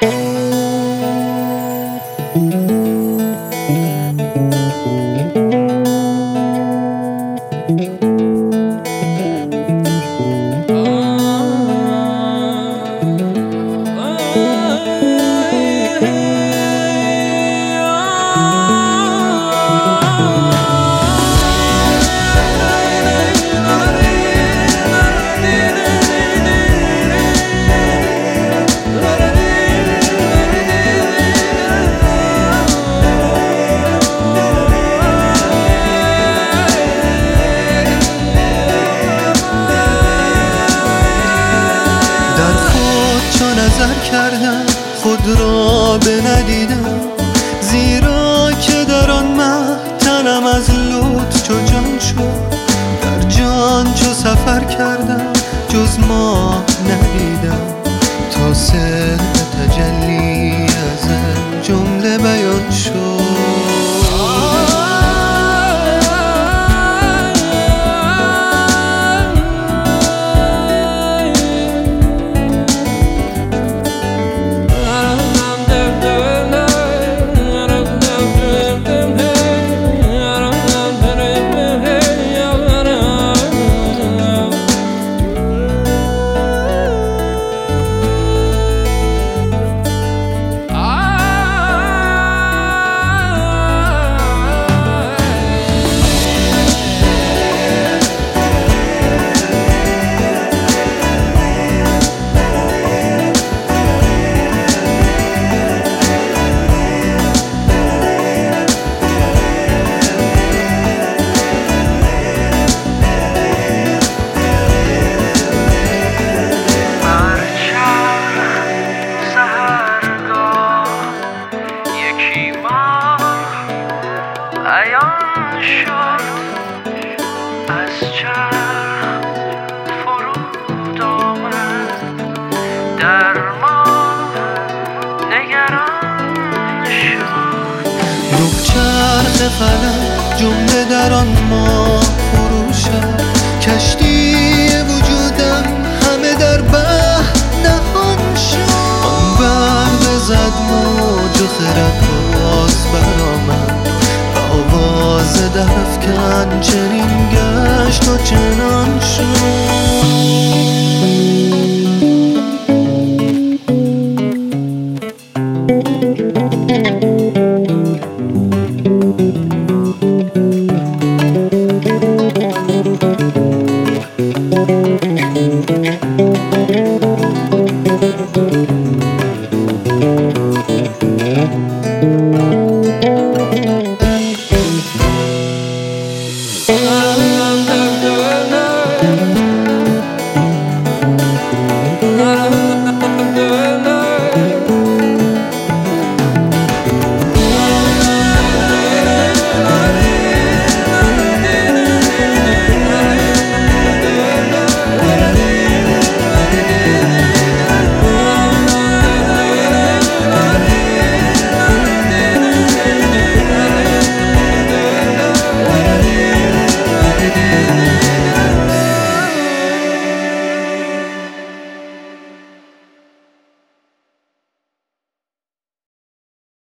در خود چو نظر کردم خود را به ندیدم. زیرا که در آن مه تنم از لطف چو جان شد. در جان چو سفر کردم جز ما ندیدم. فلک جمله در آن ماه فروشد کشتی وجودم همه در بحر نهان شد. آن بحر بزد موج و خرد باز برآمد. آواز درفکن چنین گشت و چنان شد.